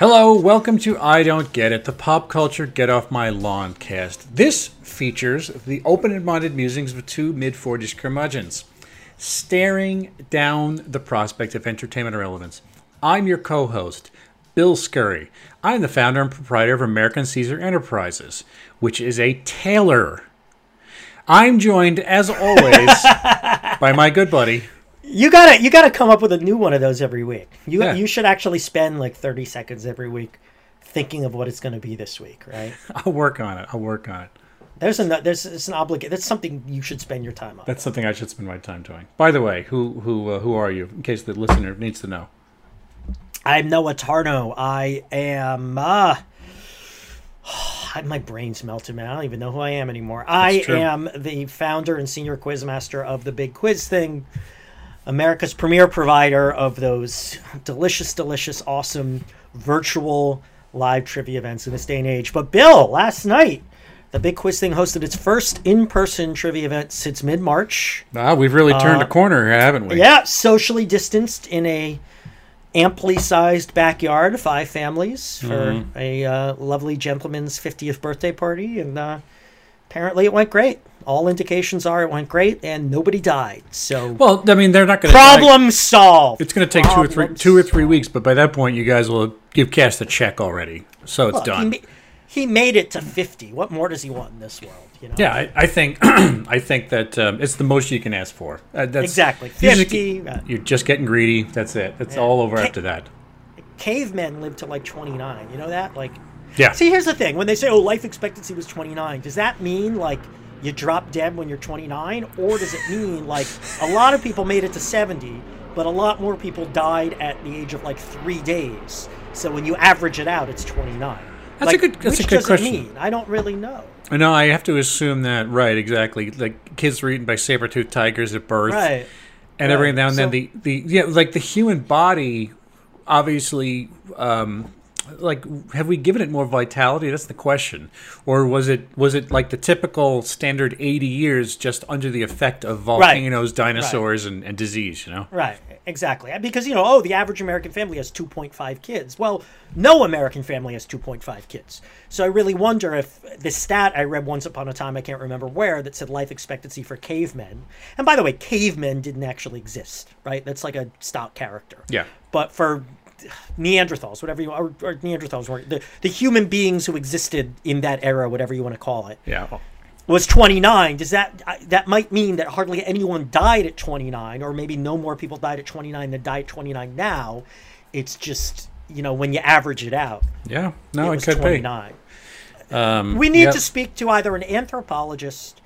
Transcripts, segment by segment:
Hello, welcome to I Don't Get It, the pop culture Get Off My Lawn cast. This features the open and minded musings of two mid 40s curmudgeons, staring down the prospect of entertainment relevance. I'm your co host, Bill Scurry. I'm the founder and proprietor of American Caesar Enterprises, which is a tailor. I'm joined, as always, by my good buddy, You gotta you gotta come up with a new one of those every week. You Yeah. you should actually spend like thirty seconds every week thinking of what it's going to be this week, right? I'll work on it. I'll work on it. There's an there's it's an obligation. That's something you should spend your time on. That's something I should spend my time doing. By the way, who who uh, who are you? In case the listener needs to know. I'm Noah Tarnow. I am. Uh, my brain's melted, man. I don't even know who I am anymore. I true. am the founder and senior quizmaster of the Big Quiz Thing, America's premier provider of those delicious, delicious, awesome virtual live trivia events in this day and age. But Bill, last night, the Big Quiz Thing hosted its first in-person trivia event since mid-March. Ah, we've really turned a corner here, haven't we? Yeah, socially distanced in a amply sized backyard, five families for a uh, lovely gentleman's 50th birthday party, and uh, apparently it went great. All indications are it went great, and nobody died. So Well, I mean, they're not going to problem solved. It's going to take two or three Problem two or three weeks, but by that point, you guys will give Cast the check already, so it's Look, he, done. ma- he made it to 50. What more does he want in this world? You know? yeah, I, I think I think that um, it's the most you can ask for. Uh, that's, Exactly. you're just- 50, uh, You're just getting greedy. That's it. It's all over Ca- after that. Cavemen lived to like 29. You know that? Like, Yeah. See, here's the thing: when they say, "Oh, life expectancy was 29," does that mean like you drop dead when you're 29, or does it mean like a lot of people made it to 70, but a lot more people died at the age of like three days? So when you average it out, it's 29. That's a good- that's a which good does question. It mean? I don't really know. No, I have to assume that right, exactly. Like kids were eaten by saber toothed tigers at birth. Right. and every Right, now and then so- the, the yeah like the human body obviously um like have we given it more vitality that's the question or was it was it like the typical standard 80 years just under the effect of volcanoes dinosaurs and, and disease you know Right, exactly. Because, you know, oh, the average American family has 2.5 kids. Well, no American family has 2.5 kids. So I really wonder if the stat I read once upon a time, I can't remember where, that said life expectancy for cavemen. And by the way, cavemen didn't actually exist, right? That's like a stock character. yeah But for Neanderthals, whatever you or, or Neanderthals were the, the human beings who existed in that era, whatever you want to call it, yeah. was 29 does that that might mean that hardly anyone died at 29 or maybe no more people died at 29 than die at 29 now. It's just you know when you average it out yeah. No it it, could 29 be um we need yeah. to speak to either an anthropologist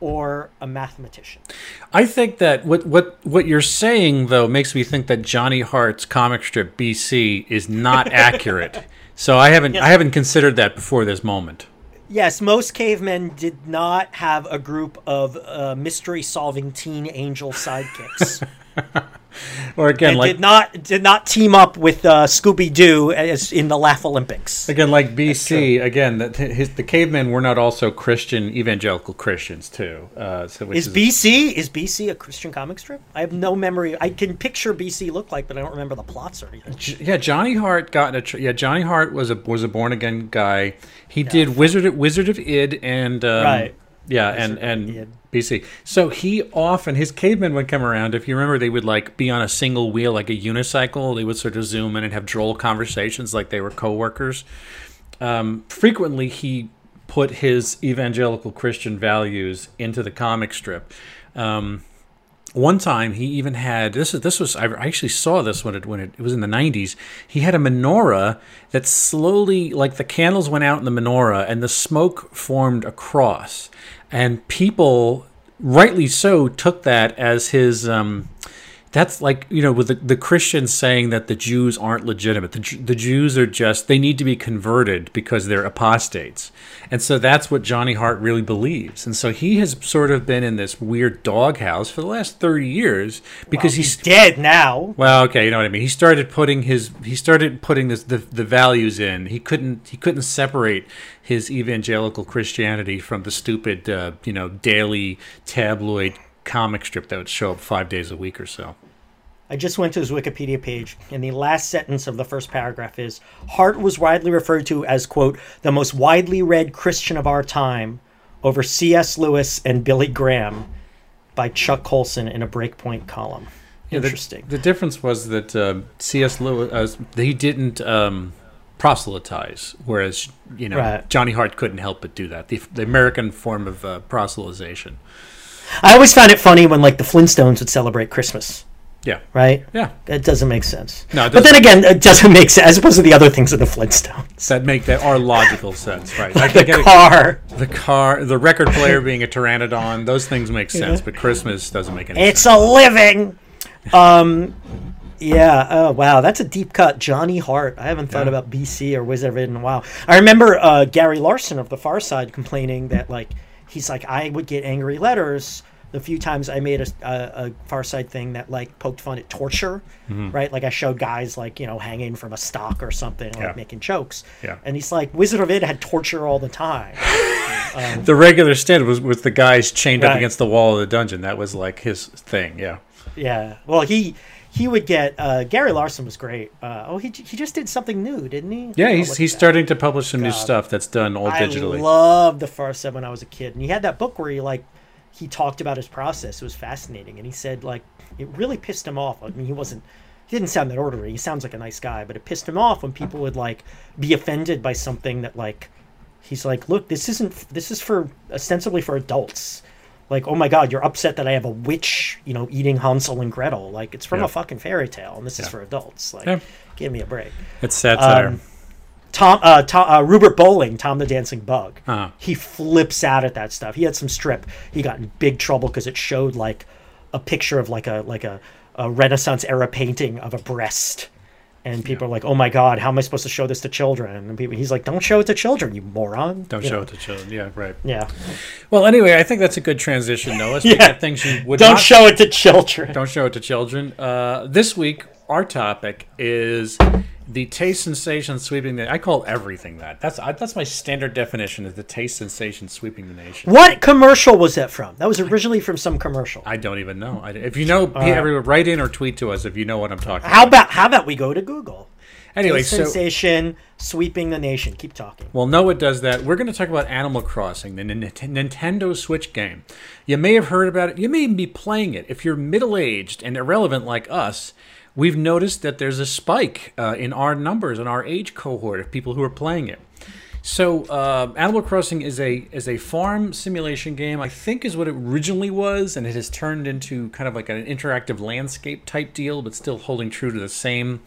or a mathematician I think that what what what you're saying though makes me think that Johnny Hart's comic strip BC is not accurate. So I haven't I haven't considered that before this moment. yes most cavemen did not have a group of uh, mystery solving teen angel sidekicks Or again, They like did not did not team up with uh, Scooby Doo as in the Laff-A-Lympics. again, like BC. Again, that his the cavemen were not also Christian evangelical Christians too. Uh, so which Is BC is BC a Christian comic strip? I have no memory. I can picture BC look like, but I don't remember the plots or anything. J- yeah, Johnny Hart got in a tr- yeah. Johnny Hart was a was a born again guy. He did Wizard of, Wizard of Id and um, Right. Yeah, Wizard and and Id. BC. So he often his cavemen would come around. If you remember, they would like be on a single wheel, like a unicycle. They would sort of zoom in and have droll conversations, like they were coworkers. Um, frequently, he put his evangelical Christian values into the comic strip. Um, one time he even had this is this was I actually saw this when it when it, it was in the 90s he had a menorah that slowly like the candles went out in the menorah and the smoke formed a cross and people rightly so took that as his um that's like you know with the, the christians saying that the jews aren't legitimate. The, the jews are just they need to be converted because they're apostates. And so that's what johnny hart really believes. And so he has sort of been in this weird doghouse for the last 30 years because he's Dead now. well okay you know what i mean. He started putting his he started putting this the, the values in. He couldn't he couldn't separate his evangelical christianity from the stupid uh, you know daily tabloid comic strip that would show up five days a week or so I just went to his Wikipedia page, and the last sentence of the first paragraph is Hart was widely referred to as, quote, the most widely read Christian of our time over C.S. Lewis and Billy Graham by Chuck Colson in a Breakpoint column. Yeah, the- Interesting. The, difference was that uh, C.S. Lewis uh, he didn't um, proselytize, whereas you know Right. Johnny Hart couldn't help but do that. The, the American form of uh, proselytization. I always found it funny when, like, the Flintstones would celebrate Christmas, Yeah, right? yeah. That doesn't make sense. No, it but then again, it doesn't make sense as opposed to the other things of the Flintstones. That make that are logical sense, right? I the it- car. the car, the record player being a pteranodon, those things make sense, Yeah. but Christmas doesn't make any It's sense. a living. Um, yeah. Oh, wow. That's a deep cut. Johnny Hart. I haven't thought Yeah. about BC or Wizard in a while. I remember uh, Gary Larson of The Far Side complaining that like he's like I would get angry letters the few times I made a, a, a Far Side thing that like poked fun at torture, Mm-hmm. right? Like I showed guys like you know hanging from a stock or something, like Yeah. making jokes. Yeah. And he's like, Wizard of Id had torture all the time. The regular standard was with the guys chained up against the wall of the dungeon. That was like his thing. Yeah. Yeah. Well, he he would get uh, Gary Larson was great. Uh, oh, he he just did something new, didn't he? Yeah, he's he's that? starting to publish some new stuff that's done all digitally. I loved the Far Side when I was a kid, and he had that book where he like he talked about his process. It was fascinating, and he said like it really pissed him off. I mean, he wasn't. He didn't sound that orderly. He sounds like a nice guy, but it pissed him off when people would like be offended by something that like he's like, look, this isn't. This is for ostensibly for adults. Like, oh my God, you're upset that I have a witch, you know, eating Hansel and Gretel. Like, it's from Yeah. a fucking fairy tale, and this is for adults. Like, Yeah. give me a break. it's satire. Um, Tom, uh, Tom, uh, Ruben Bolling, Tom the Dancing Bug. Uh-huh. He flips out at that stuff. He had some strip. He got in big trouble because it showed like a picture of like a like a, a Renaissance era painting of a breast, and people are like, "Oh my God, how am I supposed to show this to children?" And people, he's like, "Don't show it to children, you moron." Don't You show know? it to children. Yeah, right. Yeah, Well, anyway, I think that's a good transition, Noah. Yeah. things you would don't not show it to children. don't show it to children. Uh, this week, our topic is the taste sensation sweeping the. I call everything that. That's I, that's my standard definition is the taste sensation sweeping the nation. What commercial was that from? That was originally from some commercial. I don't even know. I, if you know, Uh, everyone write in or tweet to us if you know what I'm talking. How about. about how about we go to Google? Anyway, Taste so sensation sweeping the nation. Keep talking. Well, Noah does that. We're going to talk about Animal Crossing, the Nin- Nintendo Switch game. You may have heard about it. You may even be playing it. If you're middle aged and irrelevant like us, we've noticed that there's a spike uh, in our numbers, in our age cohort of people who are playing it. So, uh, Animal Crossing is a is a farm simulation game. I think is what it originally was, and it has turned into kind of like an interactive landscape type deal, but still holding true to the same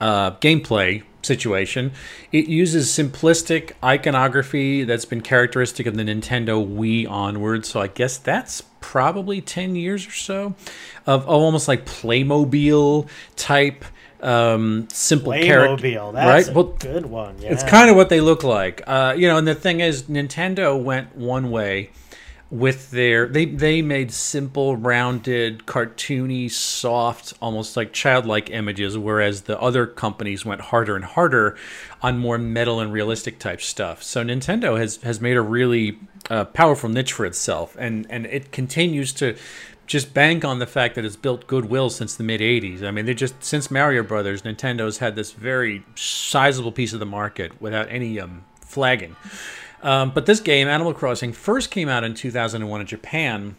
uh, gameplay situation. It uses simplistic iconography that's been characteristic of the Nintendo Wii onward. So I guess that's probably 10 years or so of almost like Playmobil type um, simple character. Right? a Well, good one. Yeah. it's kind of what they look like. Uh, you know, and the thing is, Nintendo went one way with their they they made simple, rounded, cartoony, soft, almost like childlike images, whereas the other companies went harder and harder on more metal and realistic type stuff. So Nintendo has has made a really uh, powerful niche for itself, and and it continues to just bank on the fact that it's built goodwill since the mid 80s. I mean, they just since Mario Brothers, Nintendo's had this very sizable piece of the market without any um, flagging. Um, but this game, Animal Crossing, first came out in 2001 in Japan,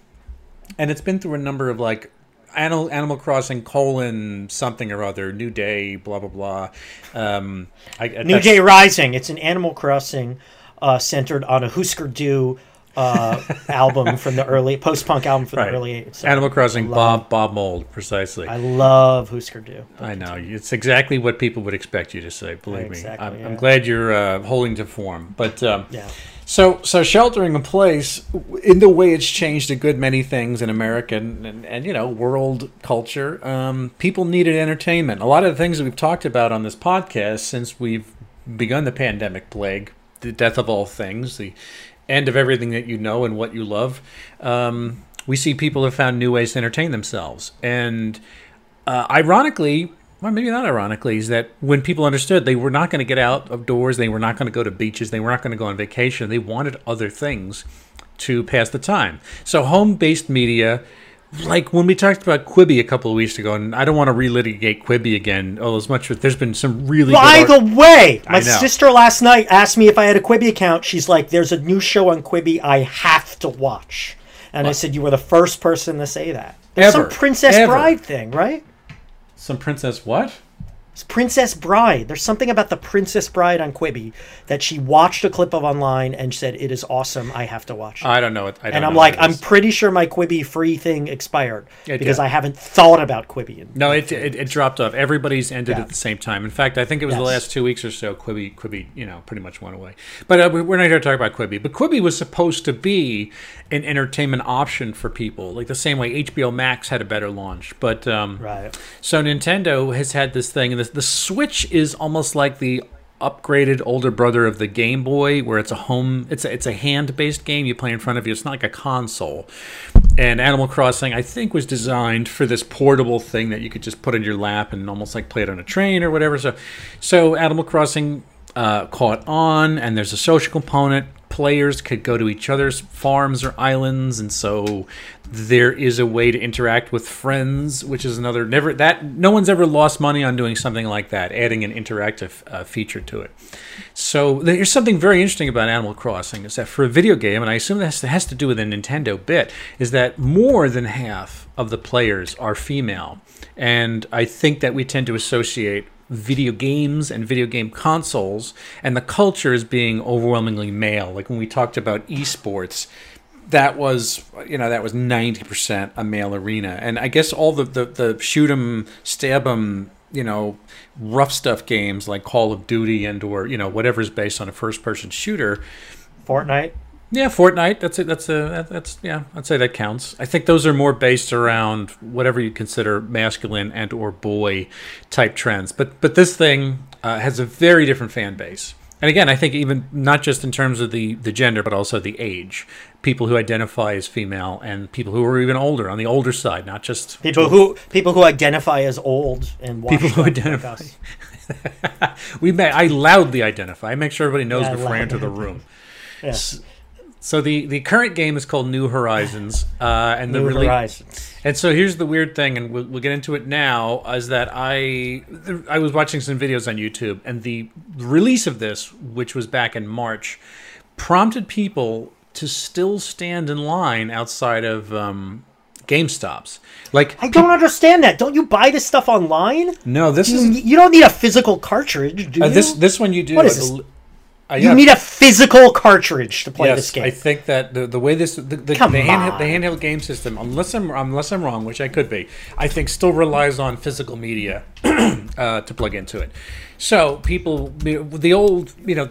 and it's been through a number of like Animal, Animal Crossing colon something or other, New Day, blah blah blah. Um, I, New Day Rising. It's an Animal Crossing uh, centered on a Husker Du uh, album from the early post punk album from Right. the early. so Animal Crossing, love- Bob Bob Mould, precisely. I love Husker Du. I know it's exactly what people would expect you to say. Believe Exactly, me, I'm, yeah. I'm glad you're uh, holding to form. But um, Yeah. so so sheltering in place, in the way it's changed a good many things in American and, and you know world culture, um, people needed entertainment. A lot of the things that we've talked about on this podcast since we've begun the pandemic plague, the death of all things, the end of everything that you know and what you love. Um, we see people have found new ways to entertain themselves, and uh, ironically, well, maybe not ironically, is that when people understood they were not going to get out of doors, they were not going to go to beaches, they were not going to go on vacation, they wanted other things to pass the time. So, home based media like when we talked about Quibi a couple of weeks ago, and I don't want to relitigate Quibi again. Oh, as much as there's been some really. By the way, my sister last night asked me if I had a Quibi account. She's like, "There's a new show on Quibi I have to watch," and I said, "You were the first person to say that." There's Ever. some Princess Ever. Bride thing, right? some princess what? It's Princess Bride. There's something about the Princess Bride on Quibi that she watched a clip of online and said it is awesome. I have to watch. it. I don't know it. I don't and I'm like, I'm pretty sure my Quibi free thing expired It because. I haven't thought about Quibi. In, No, it, it, it dropped off. Everybody's ended Yeah. at the same time. In fact, I think it was the last two weeks or so. Quibi, Quibi, you know, pretty much went away. But uh, we- we're not here to talk about Quibi. But Quibi was supposed to be an entertainment option for people, like the same way HBO Max had a better launch. But um, right. so Nintendo has had this thing, and the, Switch is almost like the upgraded older brother of the Game Boy, where it's a home, it's a, it's a hand-based game you play in front of you. It's not like a console. And Animal Crossing, I think, was designed for this portable thing that you could just put in your lap and almost like play it on a train or whatever. So, so Animal Crossing uh, caught on, and there's a social component. Players could go to each other's farms or islands, and so there is a way to interact with friends, which is another never that no one's ever lost money on doing something like that, adding an interactive uh, feature to it. So there's something very interesting about Animal Crossing is that for a video game, and I assume this has to do with a Nintendo bit, is that more than half of the players are female, and I think that we tend to associate video games and video game consoles and the culture as being overwhelmingly male. Like when we talked about esports, that was you know that was 90% a male arena. And i guess all the the, the shoot 'em stab 'em you know rough stuff games like call of duty and or you know whatever's based on a first person shooter. Fortnite. yeah fortnite that's it that's a that's yeah i'd say that counts. I think those are more based around whatever you consider masculine and or boy type trends. But but this thing uh, has a very different fan base. And again i think even not just in terms of the the gender but also the age people who identify as female and people who are even older on the older side not just People who people who identify as old and People who like identify- us. we may i loudly identify i make sure everybody knows Yeah, before i enter the room Yeah. so the the current game is called new horizons uh and the New rele- Horizons. And so here's the weird thing, and we'll, we'll get into it now, is that I I was watching some videos on YouTube, and the release of this, which was back in March, prompted people to still stand in line outside of um, GameStops. Like, I don't understand that. Don't you buy this stuff online? no, this You, is you don't need a physical cartridge, do uh, you? this this one you do. What is I bel- uh, you yeah, need a physical cartridge to play yes, this game. I think that the, the way this the, the, the, handheld, the handheld game system, unless I'm unless I'm wrong, which I could be, I think still relies on physical media uh, to plug into it. So people, the old, you know,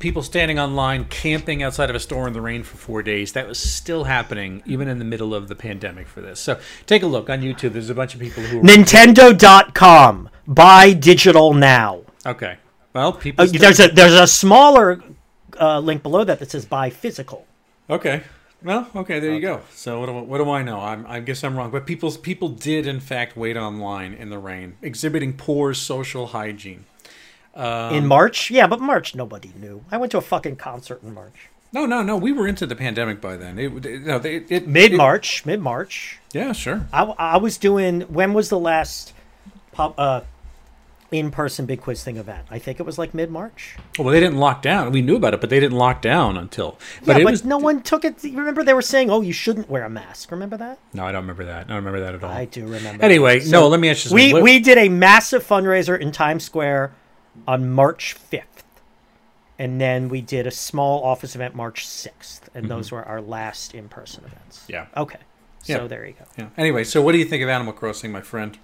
people standing online, camping outside of a store in the rain for four days, that was still happening even in the middle of the pandemic for this. So take a look on YouTube. There's a bunch of people who. Nintendo.com. Buy digital now. Okay. Well, people. Uh, there's a there's a smaller uh, link below that that says buy physical. Okay. Well, okay, there you go. So what do, what do I know? I'm, I guess I'm wrong. But people people did in fact wait online in the rain, exhibiting poor social hygiene. Um, in March? Yeah, but March nobody knew. I went to a fucking concert in March. No, no, no. We were into the pandemic by then. It, it, no, it, it mid March, mid March. yeah, sure. I, I was doing. When was the last pub, uh, in person big quiz thing event? I think it was like mid March. Well, they didn't lock down. We knew about it, but they didn't lock down until. But yeah, it but was no one took it. Remember they were saying, "Oh, you shouldn't wear a mask." Remember that? No, I don't remember that. I don't remember that at all. I do remember. Anyway, that. no. Let me ask you something. We we did a massive fundraiser in Times Square on March fifth, and then we did a small office event March sixth, and those were our last in person events. Mm-hmm. Yeah. Okay. So there you go. Yeah. Anyway, so what do you think of Animal Crossing, my friend?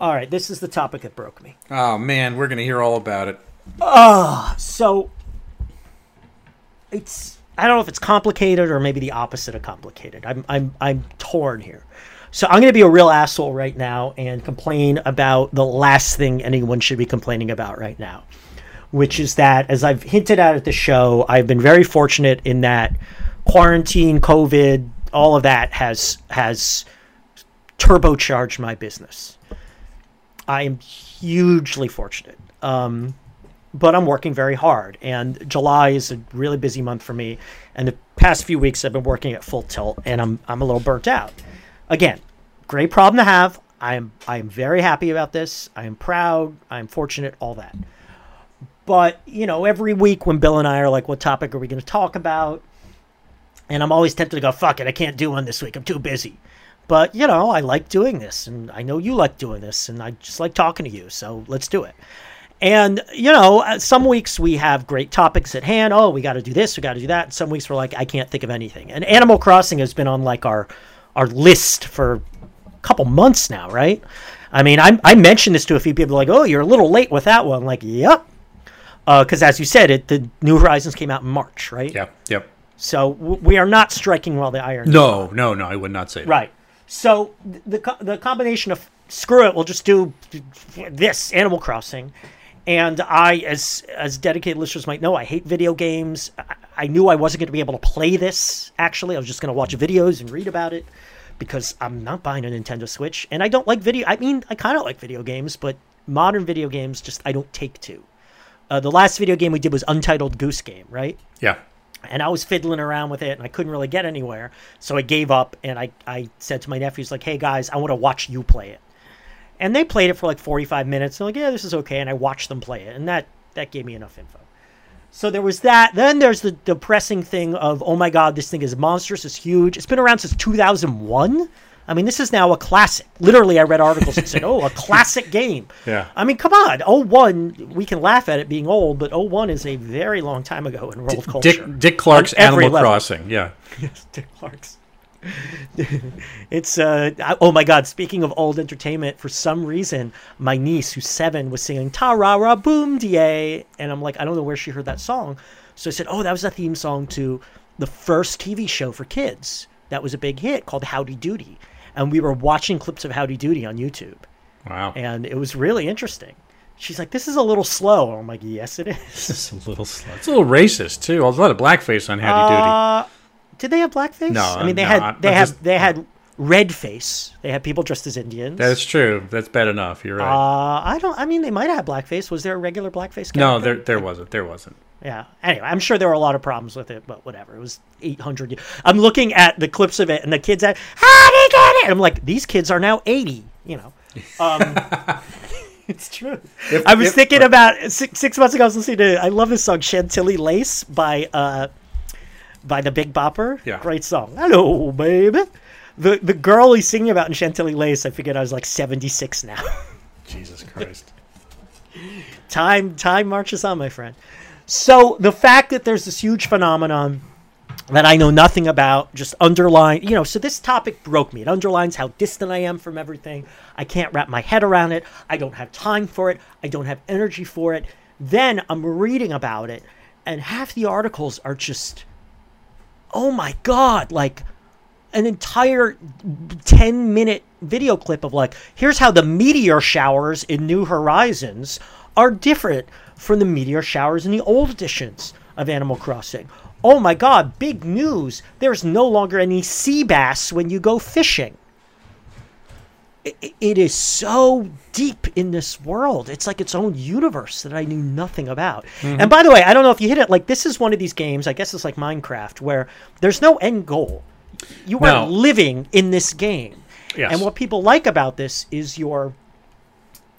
All right, this is the topic that broke me. Oh man, we're gonna hear all about it. So it's I don't know if it's complicated or maybe the opposite of complicated. I'm I'm I'm torn here. So I'm going to be a real asshole right now and complain about the last thing anyone should be complaining about right now, which is that as I've hinted at at the show, I've been very fortunate in that quarantine, COVID, all of that has has turbocharged my business. I am hugely fortunate. Um, but I'm working very hard. And July is a really busy month for me. And the past few weeks, I've been working at full tilt, and I'm I'm a little burnt out. Again, great problem to have. I am I am very happy about this. I am proud. I am fortunate. All that. But you know, every week when Bill and I are like, "What topic are we going to talk about?" and I'm always tempted to go, "Fuck it, I can't do one this week. I'm too busy." But you know, I like doing this, and I know you like doing this, and I just like talking to you. So let's do it. And you know, uh, some weeks we have great topics at hand. Oh, we got to do this, we got to do that. And some weeks we're like, I can't think of anything. And Animal Crossing has been on like our our list for a couple months now, right? I mean, I, I mentioned this to a few people, like, "Oh, you're a little late with that one." Like, yep, because uh, as you said, it the New Horizons came out in March, right? Yep. Yep. So w- we are not striking while the iron. No, no, no. I would not say that. Right. So the the combination of screw it, we'll just do this Animal Crossing, and I, as as dedicated listeners might know, I hate video games. I, I knew I wasn't going to be able to play this. Actually, I was just going to watch videos and read about it because I'm not buying a Nintendo Switch, and I don't like video. I mean, I kind of like video games, but modern video games just I don't take to. Uh, the last video game we did was Untitled Goose Game, right? Yeah. And I was fiddling around with it and I couldn't really get anywhere. So I gave up and I, I said to my nephews, like, hey guys, I want to watch you play it. And they played it for like 45 minutes. They're like, yeah, this is okay. And I watched them play it. And that, that gave me enough info. So there was that. Then there's the depressing thing of, oh my God, this thing is monstrous, it's huge. It's been around since 2001. I mean, this is now a classic. Literally, I read articles that said, oh, a classic game. Yeah. I mean, come on. 01, we can laugh at it being old, but 01 is a very long time ago in world culture. Dick Dick Clark's Animal level. Crossing. Yeah. Yes, Dick Clark's. it's uh I- oh my god speaking of old entertainment for some reason my niece who's seven was singing ta ra ra boom da and i'm like i don't know where she heard that song so i said oh that was a theme song to the first tv show for kids that was a big hit called howdy doody and we were watching clips of howdy doody on youtube Wow. and it was really interesting she's like this is a little slow i'm like yes it is It's a little slut. It's a little racist too. A lot of blackface on Howdy Doody. Uh, did they have blackface? No, I mean they no, had they I'm had just- they had red face. They had people dressed as Indians. That's true. That's bad enough. You're right. uh, I don't. I mean, they might have had blackface. Was there a regular blackface? no, there there wasn't. There wasn't. Yeah. Anyway, I'm sure there were a lot of problems with it, but whatever. It was 800. I'm looking at the clips of it, and the kids at how did he get it? And I'm like, these kids are now 80. You know. Um, it's true. If- I was if- thinking about six, six months ago. I was listening to. I love this song "Chantilly Lace" by uh, by the Big Bopper. Yeah. great song. Hello, baby. The the girl he's singing about in Chantilly Lace. I figured I was like 76 now. Jesus Christ. time time marches on, my friend. So the fact that there's this huge phenomenon that I know nothing about just underline, you know, so this topic broke me. It underlines how distant I am from everything. I can't wrap my head around it. I don't have time for it. I don't have energy for it. Then I'm reading about it, and half the articles are just, oh my God, like an entire 10 minute video clip of like here's how the meteor showers in new horizons are different from the meteor showers in the old editions of animal crossing. Oh my god big news. There's no longer any sea bass when you go fishing. I- I- it is so deep in this world. It's like its own universe that i knew nothing about. Mm-hmm. And by the way i don't know if you hit it like this is one of these games i guess it's like minecraft where there's no end goal. You are living in this game. Yes. And what people like about this is you're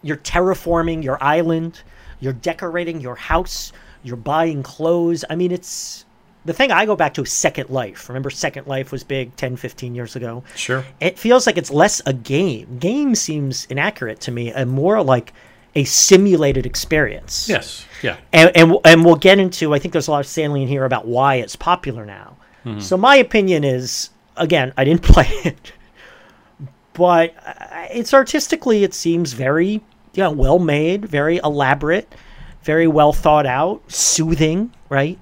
you're terraforming your island, you're decorating your house, you're buying clothes. I mean, it's the thing I go back to is Second Life. Remember Second Life was big 10, 15 years ago? Sure. It feels like it's less a game. Game seems inaccurate to me and more like a simulated experience. Yes. Yeah. And, and and we'll get into. I think there's a lot of salient here about why it's popular now. So my opinion is, again, I didn't play it, but uh, it's artistically it seems very, know, well made, very elaborate, very well thought out, soothing, right,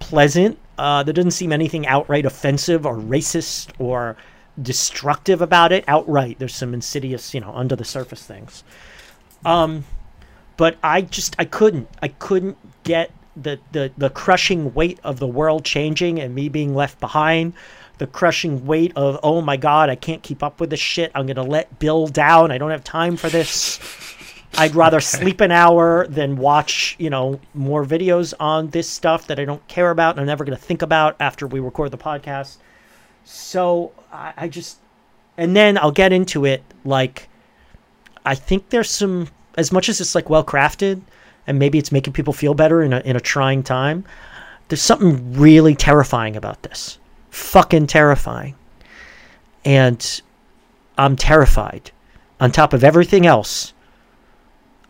pleasant. Uh, there doesn't seem anything outright offensive or racist or destructive about it. Outright, there's some insidious, you know, under the surface things. But I just I couldn't. I couldn't get the the the crushing weight of the world changing and me being left behind. The crushing weight of oh my god I can't keep up with this shit. I'm gonna let Bill down. I don't have time for this I'd rather sleep an hour than watch you know more videos on this stuff that I don't care about and I'm never gonna think about after we record the podcast so I, I just and then I'll get into it. Like, I think there's some as much as it's like well crafted, and maybe it's making people feel better in a in a trying time. There's something really terrifying about this. Fucking terrifying. And I'm terrified. On top of everything else,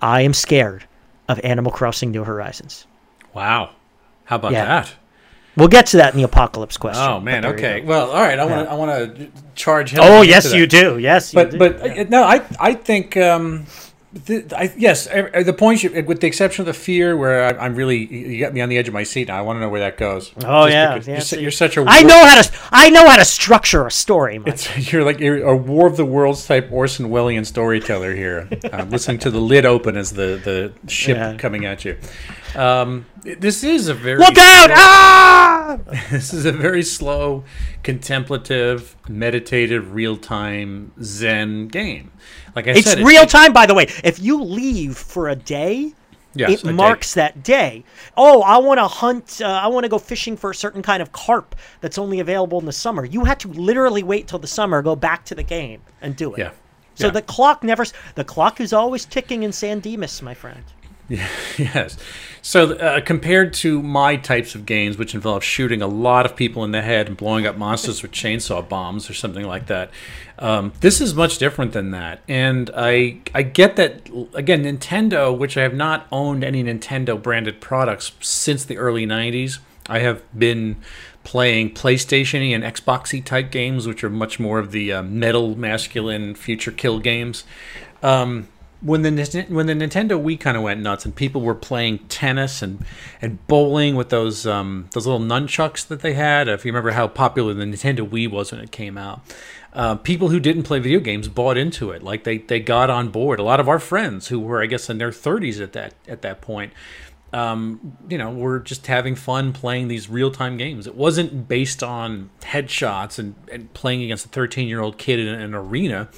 I am scared of Animal Crossing New Horizons. Wow. How about Yeah. that? We'll get to that in the apocalypse question. Oh man, okay. Well, all right. I want to. Yeah. I want to charge. Him. Oh yes, you do. Yes, you But do. but Yeah. no, I I think um, the, I, yes, the points you, with the exception of the fear, where I, I'm really you got me on the edge of my seat now. I want to know where that goes. Oh, Just yeah, yeah, you're, see. you're such a I war- know how to. I know how to structure a story. You're like you're a War of the Worlds type Orson Welles storyteller here. Uh, listening to the lid open as the the ship Yeah. coming at you. Um, this is a very Look out! Ah! This is a very slow, contemplative, meditative, real time Zen game. Like I It's said, real it- time, by the way. If you leave for a day, Yes, it a day. marks that day. Oh, I want to hunt. Uh, I want to go fishing for a certain kind of carp that's only available in the summer. You had to literally wait till the summer, go back to the game, and do it. Yeah. So Yeah. the clock never. The clock is always ticking in San Dimas, my friend. yes. So uh, compared to my types of games, which involve shooting a lot of people in the head and blowing up monsters with chainsaw bombs or something like that, um, this is much different than that. And I I get that again, Nintendo, which I have not owned any Nintendo branded products since the early '90s. I have been playing PlayStation and Xboxy type games, which are much more of the uh, metal, masculine, future kill games. Um, when the when the Nintendo Wii kind of went nuts and people were playing tennis and, and bowling with those um, those little nunchucks that they had, if you remember how popular the Nintendo Wii was when it came out, uh, people who didn't play video games bought into it. Like they, they got on board. A lot of our friends who were, I guess, in their 30s at that at that point, um, you know, were just having fun playing these real time games. It wasn't based on headshots and, and playing against a 13 year old kid in an arena.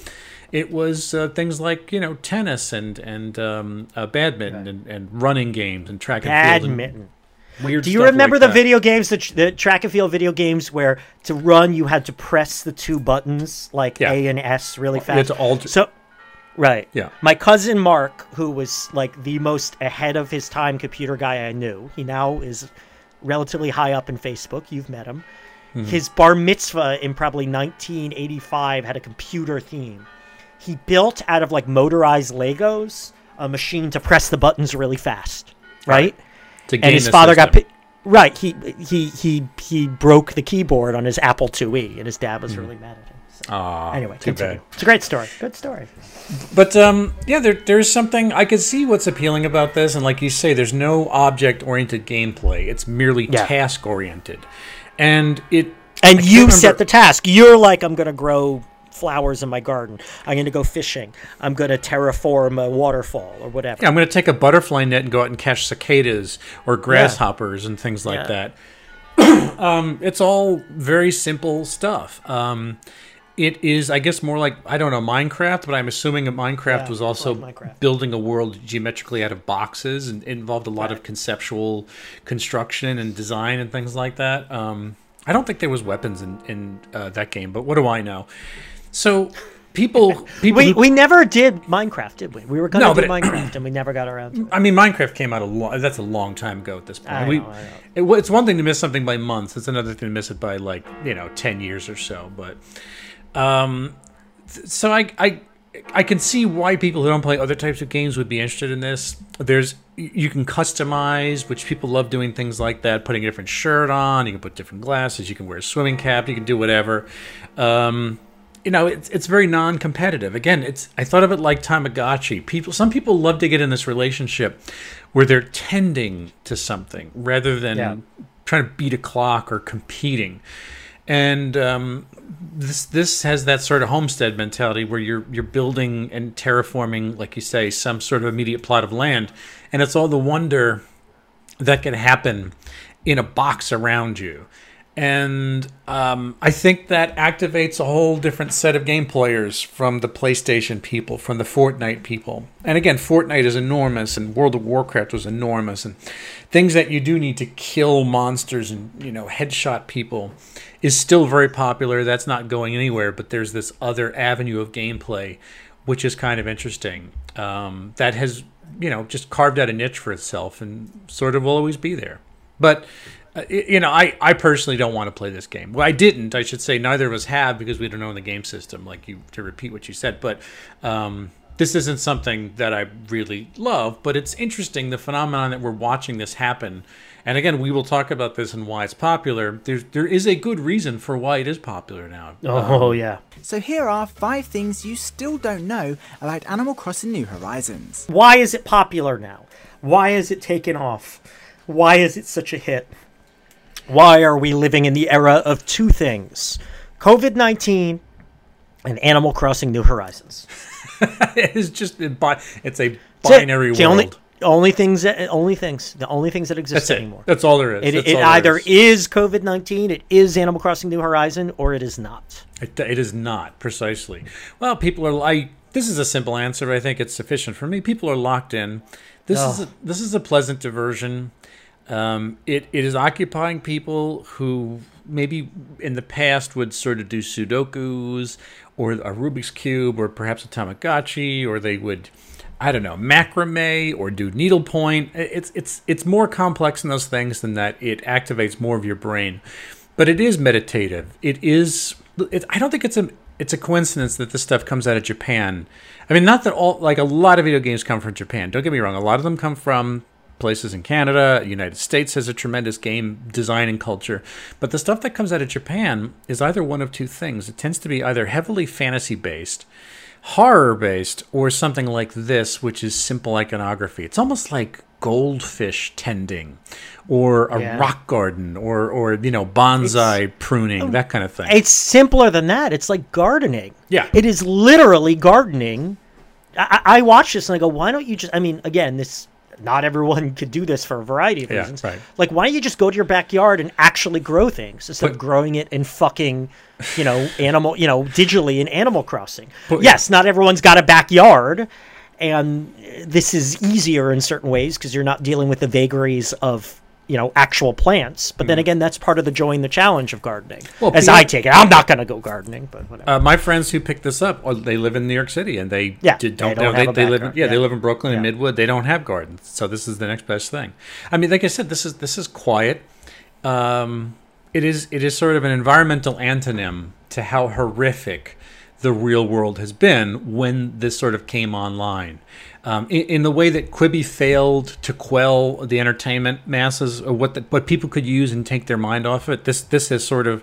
It was uh, things like you know tennis and and um, uh, badminton and, and running games and track and field. Badminton. Weird. Do you remember like the that. video games, the, tr- the track and field video games, where to run you had to press the two buttons like Yeah. A and S really You had fast? to alter- So, right. Yeah. My cousin Mark, who was like the most ahead of his time computer guy I knew, he now is relatively high up in Facebook. You've met him. Mm-hmm. His bar mitzvah in probably 1985 had a computer theme. He built out of like motorized Legos a machine to press the buttons really fast, right? To and his the father got pi- right. He he he he broke the keyboard on his Apple IIe, and his dad was really mad at him. So, anyway, too continue. bad. It's a great story. Good story. But um, yeah, there, there's something I could see what's appealing about this, and like you say, there's no object-oriented gameplay. It's merely Yeah. task-oriented, and it. And you set the task. You're like, I'm gonna grow flowers in my garden. I'm gonna go fishing. I'm gonna terraform a waterfall or whatever. Yeah, I'm going to take a butterfly net and go out and catch cicadas or grasshoppers and things like Yeah. that. um, it's all very simple stuff. Um, it is, I guess, more like I don't know Minecraft, but I'm assuming that Minecraft Yeah, was also like Minecraft. building a world geometrically out of boxes and involved a lot of conceptual construction and design and things like that. Um, I don't think there was weapons in in uh, that game, but what do I know? So people, people, We who- we never did Minecraft, did we? We were gonna No, do but it- Minecraft, and we never got around to it. I mean, Minecraft came out a long. That's a long time ago at this point. I we, know, I know. It, it's one thing to miss something by months. It's another thing to miss it by like you know ten years or so. But, um, so I I I can see why people who don't play other types of games would be interested in this. There's you can customize, which people love doing things like that. Putting a different shirt on, you can put different glasses, you can wear a swimming cap, you can do whatever. Um, you know, it's it's very non-competitive. Again, it's I thought of it like Tamagotchi. People, some people love to get in this relationship where they're tending to something rather than Yeah. trying to beat a clock or competing. And um, this this has that sort of homestead mentality where you're you're building and terraforming, like you say, some sort of immediate plot of land, and it's all the wonder that can happen in a box around you. And um, I think that activates a whole different set of game players from the PlayStation people, from the Fortnite people. And again, Fortnite is enormous, and World of Warcraft was enormous, and things that you do need to kill monsters and you know headshot people is still very popular. That's not going anywhere. But there's this other avenue of gameplay, which is kind of interesting. Um, that has you know just carved out a niche for itself and sort of will always be there. But you know, I, I personally don't want to play this game. Well, I didn't. I should say neither of us have because we don't know the game system. Like you to repeat what you said, but um, this isn't something that I really love. But it's interesting the phenomenon that we're watching this happen. And again, we will talk about this and why it's popular. There's there is a good reason for why it is popular now. Oh um, yeah. So here are five things you still don't know about Animal Crossing New Horizons. Why is it popular now? Why is it taken off? Why is it such a hit? Why are we living in the era of two things? COVID 19 and Animal Crossing New Horizons. it's just it's a binary it's world. Only, only things that only things the only things that exist That's anymore. That's all there is. It, it either is. is COVID nineteen, it is Animal Crossing New Horizon, or it is not. It, it is not precisely. Well, people are like. This is a simple answer. But I think it's sufficient for me. People are locked in. This oh. is a, this is a pleasant diversion. Um, it, it is occupying people who maybe in the past would sort of do Sudokus or a Rubik's Cube or perhaps a Tamagotchi, or they would, I don't know, macrame or do needlepoint. It's, it's, it's more complex in those things than that. It activates more of your brain. But it is meditative. It is, it, I don't think it's a, it's a coincidence that this stuff comes out of Japan. I mean, not that all, like a lot of video games come from Japan. Don't get me wrong. A lot of them come from places in Canada. United States has a tremendous game design and culture. But the stuff that comes out of Japan is either one of two things. It tends to be either heavily fantasy based, horror based, or something like this, which is simple iconography. It's almost like goldfish tending or a yeah. rock garden or or you know bonsai it's, pruning oh, that kind of thing it's simpler than that it's like gardening yeah it is literally gardening I, I watch this and i go why don't you just i mean again this not everyone could do this for a variety of reasons. Yeah, right. Like, why don't you just go to your backyard and actually grow things instead but, of growing it in fucking, you know, animal, you know, digitally in Animal Crossing? But, yes, not everyone's got a backyard, and this is easier in certain ways because you're not dealing with the vagaries of you know actual plants. But then mm. again, that's part of the joy and the challenge of gardening. Well, as I take it, I'm not going to go gardening, but whatever. Uh, my friends who picked this up, they live in New York City, and they yeah, did, don't, they, don't they, they live in, yeah, yeah, they live in Brooklyn and Midwood. They don't have gardens, so this is the next best thing. I mean, like I said, this is this is quiet. Um, it is it is sort of an environmental antonym to how horrific the real world has been when this sort of came online um, in, in, the way that Quibi failed to quell the entertainment masses, or what the, what people could use and take their mind off of it. This this has sort of,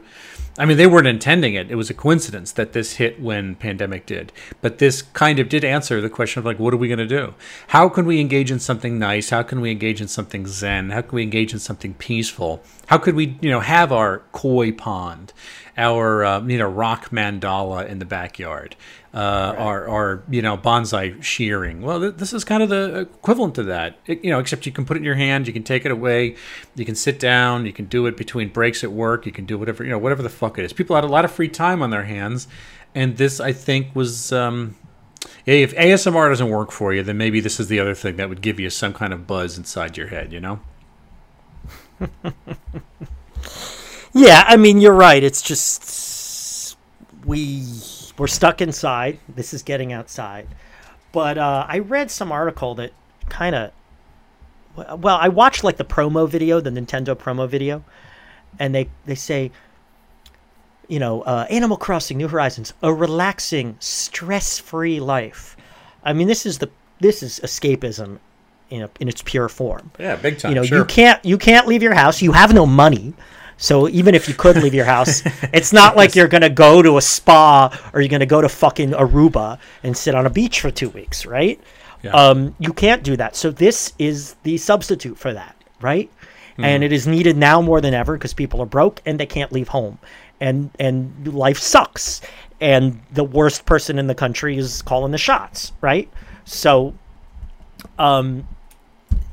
I mean, they weren't intending it. It was a coincidence that this hit when pandemic did. But this kind of did answer the question of like, what are we going to do? How can we engage in something nice? How can we engage in something zen? How can we engage in something peaceful? How could we, you know, have our koi pond, our uh, you know rock mandala in the backyard? uh, right. or, or you know bonsai shearing. Well, th- this is kind of the equivalent to that. It, you know, except you can put it in your hand, you can take it away, you can sit down, you can do it between breaks at work, you can do whatever you know, whatever the fuck it is. People had a lot of free time on their hands, and this I think was. Um, if ASMR doesn't work for you, then maybe this is the other thing that would give you some kind of buzz inside your head, you know? yeah, I mean, you're right. It's just we we're stuck inside. This is getting outside. But uh, I read some article that kind of. Well, I watched like the promo video, the Nintendo promo video, and they, they say, you know, uh, Animal Crossing New Horizons, a relaxing, stress free life. I mean, this is the this is escapism in a, in its pure form. Yeah, big time. You know, sure. you can't you can't leave your house. You have no money. So even if you could leave your house, it's not like you're gonna go to a spa or you're gonna go to fucking Aruba and sit on a beach for two weeks, right? Yeah. Um, you can't do that. So this is the substitute for that, right? Mm-hmm. And it is needed now more than ever because people are broke and they can't leave home, and and life sucks. And the worst person in the country is calling the shots, right? So, um,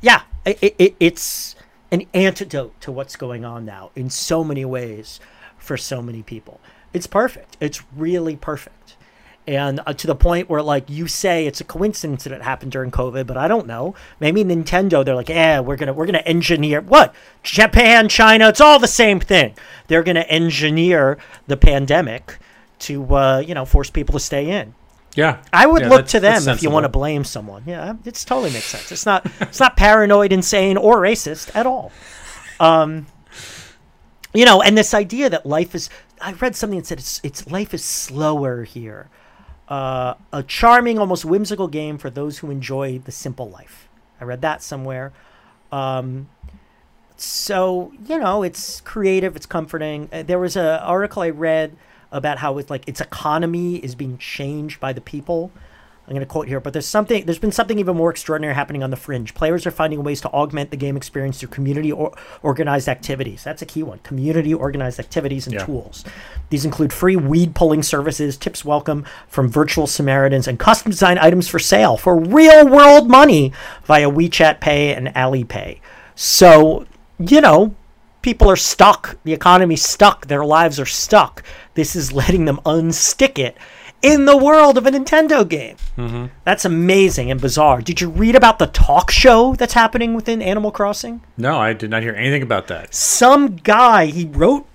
yeah, it, it, it's an antidote to what's going on now in so many ways for so many people. It's perfect. It's really perfect. And uh, to the point where, like, you say it's a coincidence that it happened during COVID, but I don't know. Maybe Nintendo, they're like, yeah, we're gonna we're gonna engineer what Japan, China, it's all the same thing. They're gonna engineer the pandemic to uh, you know force people to stay in. Yeah, I would Yeah, look to them if you want to blame someone. Yeah, it's totally makes sense. It's not it's not paranoid, insane, or racist at all. Um, you know, and this idea that life is I read something that said it's it's life is slower here. Uh, a charming, almost whimsical game for those who enjoy the simple life. I read that somewhere. Um, so you know, it's creative, it's comforting. Uh, there was a article I read about how it's like its economy is being changed by the people. I'm going to quote here, but there's something. There's been something even more extraordinary happening on the fringe. Players are finding ways to augment the game experience through community or organized activities. That's a key one. Community organized activities and Yeah. tools. These include free weed pulling services, tips welcome from virtual Samaritans, and custom design items for sale for real world money via WeChat Pay and Alipay. So you know, people are stuck. The economy's stuck. Their lives are stuck. This is letting them unstick it in the world of a Nintendo game. Mm-hmm. That's amazing and bizarre. Did you read about the talk show that's happening within Animal Crossing? No, I did not hear anything about that. Some guy, he wrote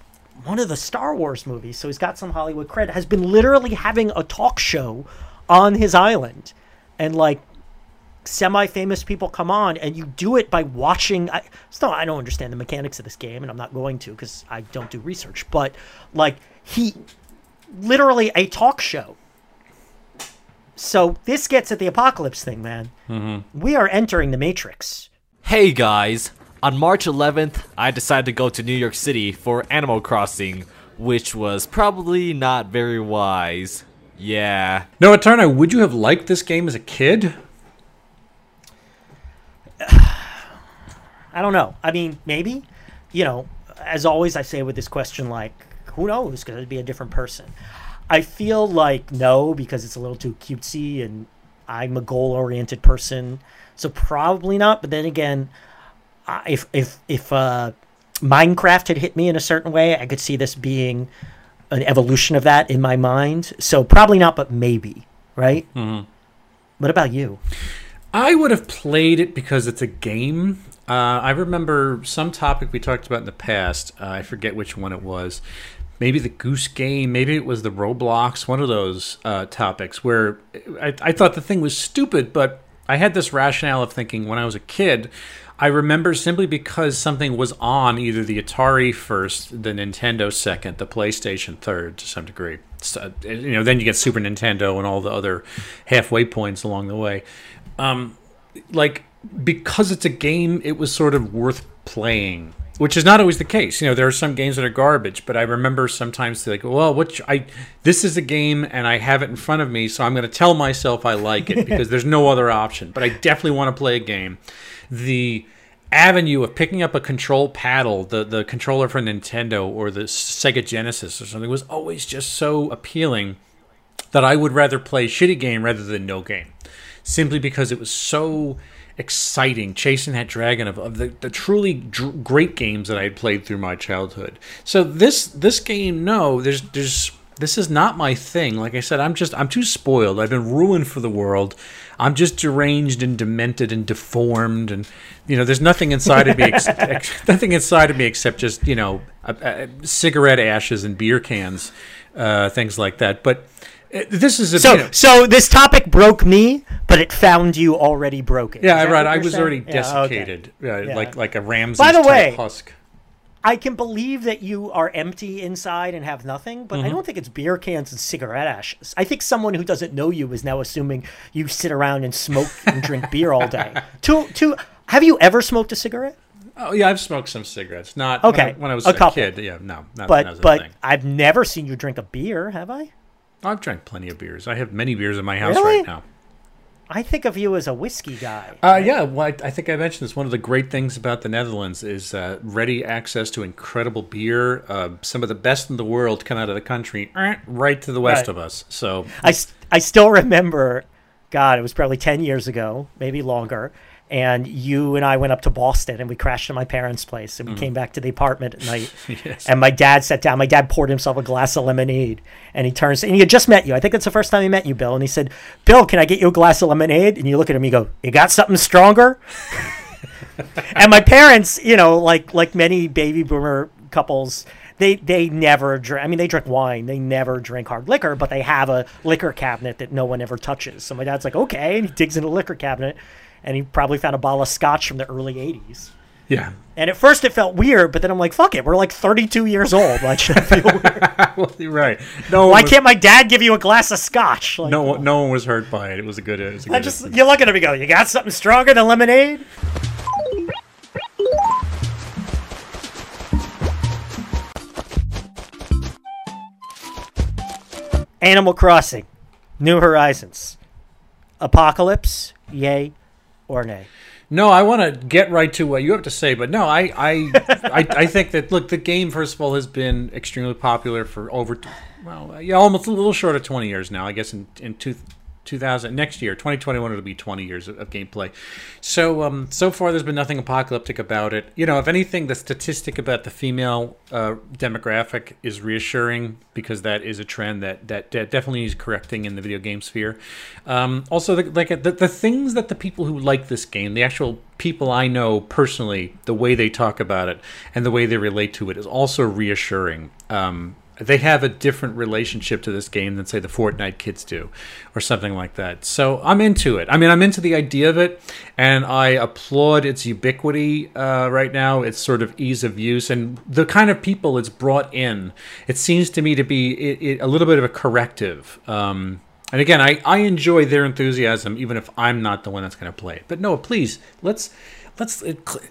one of the Star Wars movies, so he's got some Hollywood cred, has been literally having a talk show on his island. And like semi-famous people come on and you do it by watching I still I don't understand the mechanics of this game and I'm not going to cuz I don't do research but like he literally a talk show so this gets at the apocalypse thing man mm-hmm. we are entering the matrix Hey guys! On March 11th, I decided to go to New York City for Animal Crossing, which was probably not very wise. Yeah. No, Eterna, would you have liked this game as a kid? I don't know. I mean, maybe. You know, as always, I say with this question, like, who knows? Because it'd be a different person. I feel like no, because it's a little too cutesy, and I'm a goal-oriented person, so probably not. But then again, if if if uh, Minecraft had hit me in a certain way, I could see this being an evolution of that in my mind. So probably not, but maybe. Right? Mm-hmm. What about you? I would have played it because it's a game. Uh, I remember some topic we talked about in the past. Uh, I forget which one it was. Maybe the Goose Game. Maybe it was the Roblox. One of those uh, topics where I, I thought the thing was stupid, but I had this rationale of thinking when I was a kid. I remember simply because something was on either the Atari first, the Nintendo second, the PlayStation third to some degree. So, you know, then you get Super Nintendo and all the other halfway points along the way um, like because it's a game, it was sort of worth playing, which is not always the case. You know, there are some games that are garbage, but I remember sometimes like, well, what I this is a game and I have it in front of me, so I'm going to tell myself I like it because there's no other option. But I definitely want to play a game. The avenue of picking up a control paddle, the the controller for Nintendo or the Sega Genesis or something was always just so appealing that I would rather play shitty game rather than no game, simply because it was so exciting chasing that dragon of, of the, the truly dr- great games that I had played through my childhood. So this this game, no, there's there's this is not my thing. Like I said, I'm just I'm too spoiled. I've been ruined for the world. I'm just deranged and demented and deformed, and you know, there's nothing inside of me, ex- ex- nothing inside of me except just you know, uh, uh, cigarette ashes and beer cans, uh, things like that. But this is a So, you know- so this topic broke me, but it found you already broken. yeah, right. I was saying? already Yeah, desiccated, uh, Yeah. like like a Ramses By the way- husk. I can believe that you are empty inside and have nothing, but I Mm-hmm. don't think it's beer cans and cigarette ashes. I think someone who doesn't know you is now assuming you sit around and smoke and drink beer all day. To to have you ever smoked a cigarette? Oh yeah, I've smoked some cigarettes. Not Okay, when I, when I was a a, kid. Yeah, no, not I But but thing. I've never seen you drink a beer, have I? I've drank plenty of beers. I have many beers in my house Really? right now. I think of you as a whiskey guy. Uh, yeah, well, I, I think I mentioned this. One of the great things about the Netherlands is uh, ready access to incredible beer. Uh, some of the best in the world come out of the country, eh, right to the west Right. of us. So I, I still remember, God, it was probably 10 years ago, maybe longer. And you and I went up to Boston and we crashed at my parents' place and we mm. came back to the apartment at night. Yes. And my dad sat down. My dad poured himself a glass of lemonade and he turns and he had just met you. I think it's the first time he met you, Bill. And he said, Bill, can I get you a glass of lemonade? And you look at him, you go, You got something stronger? and my parents, you know, like like many baby boomer couples, they they never drink. I mean, they drink wine. They never drink hard liquor, but they have a liquor cabinet that no one ever touches. So my dad's like, okay, and he digs in the liquor cabinet, and he probably found a bottle of scotch from the early '80s. Yeah. And at first it felt weird, but then I'm like, fuck it, we're like 32 years old. Why should I feel weird? well, you're right. No. Why was, can't my dad give you a glass of scotch? Like, no, one- no one was hurt by it. It was a good. It was a I good just you look at him and go, you got something stronger than lemonade? Animal Crossing, New Horizons, Apocalypse, yay or nay? No, I want to get right to what you have to say, but no, I, I, I, I think that look, the game first of all has been extremely popular for over, well, yeah, almost a little short of twenty years now. I guess in in two, 2000 next year, twenty twenty one, it'll be twenty years of, of gameplay. So, um, so far there's been nothing apocalyptic about it. You know, if anything, the statistic about the female uh, demographic is reassuring because that is a trend that that, that definitely needs correcting in the video game sphere. Um, also, the, like the, the things that the people who like this game, the actual people I know personally, the way they talk about it and the way they relate to it is also reassuring. Um, they have a different relationship to this game than say the Fortnite kids do, or something like that. So I'm into it. I mean, I'm into the idea of it, and I applaud its ubiquity uh, right now. Its sort of ease of use and the kind of people it's brought in. It seems to me to be it, it, a little bit of a corrective. Um, and again, I, I enjoy their enthusiasm, even if I'm not the one that's going to play it. But no, please let's let's it, cl-